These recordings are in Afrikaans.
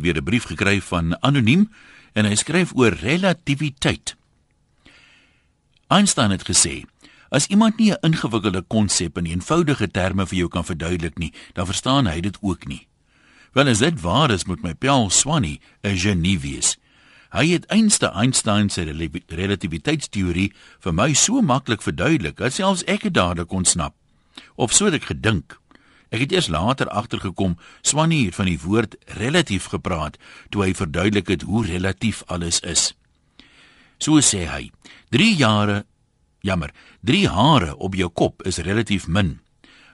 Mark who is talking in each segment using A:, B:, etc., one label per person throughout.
A: weer 'n brief gekry van anoniem en hy skryf oor relativiteit. Einstein het gesê: As iemand nie 'n ingewikkelde konsep in eenvoudige terme vir jou kan verduidelik nie, dan verstaan hy dit ook nie. Wel as dit waar is, moet my Paul Swanny 'n genie wees. Hy het Einstein Einstein se relativiteitsteorie vir my so maklik verduidelik dat selfs ek dit dadelik kon snap. Of so het ek gedink. Ek het eers later agtergekom Swanny het van die woord relatief gepraat toe hy verduidelik het hoe relatief alles is. So sê hy: 3 jare jammer, 3 hare op jou kop is relatief min,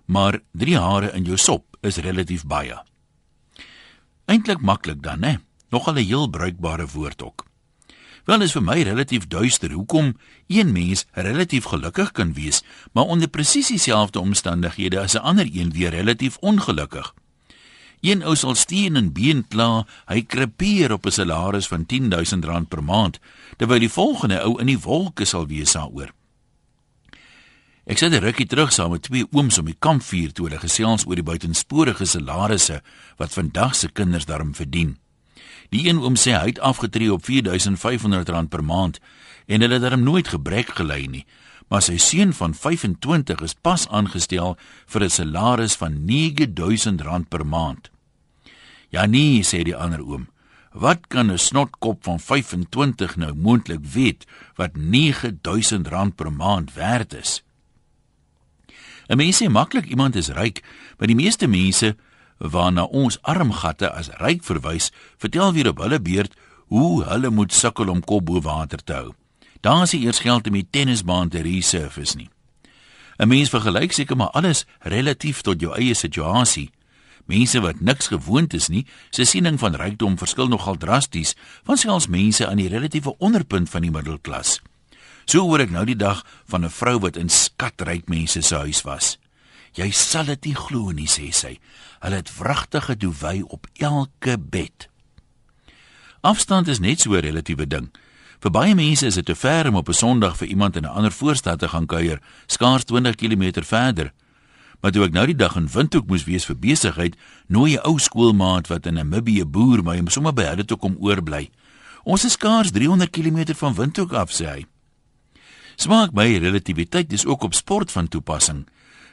A: maar 3 hare in jou sop is relatief baie. Eintlik maklik dan, né? Nogal 'n heel bruikbare woord ook. Wel is vir my relatief duister hoekom een mens relatief gelukkig kan wees, maar onder presies dieselfde omstandighede as 'n ander een weer relatief ongelukkig. Een ou sal steen en been kla, hy krepeer op 'n salaris van R10000 per maand, terwyl die volgende ou in die wolke sal wees daaroor. Ek sit 'n rukkie terug saam met twee ooms om die kampvuur toe hulle gesels oor die buitensporige salarisse wat vandag se kinders daarom verdien. Die een oom sê hy het afgetree op R4500 per maand en hulle het hom nooit gebrek gelei nie. Maar sy seun van 25 is pas aangestel vir 'n salaris van R9000 per maand. Ja nee, sê die ander oom. Wat kan 'n snotkop van 25 nou moontlik weet wat R9000 per maand werd is? 'n Mens sê maklik iemand is ryk, maar die meeste mense waarna ons armgatte as ryk verwys, vertel weer op hulle beurt hoe hulle moet sukkel om kop bo water te hou. Daar is eers geld om die tennisbaan te resurface nie. 'n Mens vergelyk seker maar alles relatief tot jou eie situasie. Mense wat niks gewoond is nie, se siening van rykdom verskil nogal drasties van selfs mense aan die relatiewe onderpunt van die middelklas. So hoor ek nou die dag van 'n vrou wat in skatryk mense se huis was. Jy sal dit nie glo nie, sê sy. Hulle het wragtige duwy op elke bed. Afstand is net so 'n relatiewe ding. Vir baie mense is dit te ver om op 'n Sondag vir iemand in 'n ander voorstad te gaan kuier, skaars 20 km verder. Maar toe ek nou die dag in Windhoek moes wees vir besigheid, nooi 'n ou skoolmaat wat in Namibië boer my om sommer by hulle te kom oorbly. Ons is skaars 300 km van Windhoek af, sê hy. Smaak my relativiteit is ook op sport van toepassing.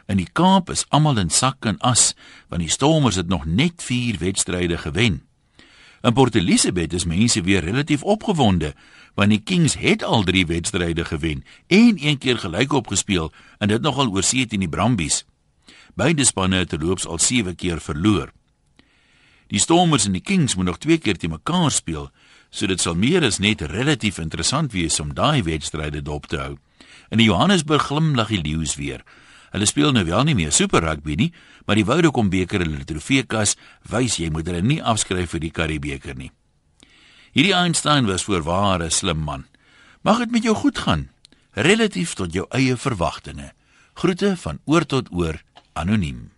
A: In die Kaap is almal in sak en as, want die Stormers het nog net 4 wedstryde gewen. In Port Elizabeth is mense weer relatief opgewonde, want die Kings het al 3 wedstryde gewen en een keer gelyk opgespeel en dit nogal oor see teen die Brumbies. Beide spanne het terloops al 7 keer verloor. Die Stormers en die Kings moet nog 2 keer te mekaar speel, so dit sal meer as net relatief interessant wees om daai wedstryde dop te hou. In Johannesburg glimlag die leeu's weer. Hulle speel nou wel nie meer super rugby nie, maar die Vodacom beker in hulle trofeekas wys jy moet hulle nie afskryf vir die Karibeker nie. Hierdie Einstein was voorwaar 'n slim man. Mag dit met jou goed gaan, relatief tot jou eie verwagtinge. Groete van oor tot oor, anoniem.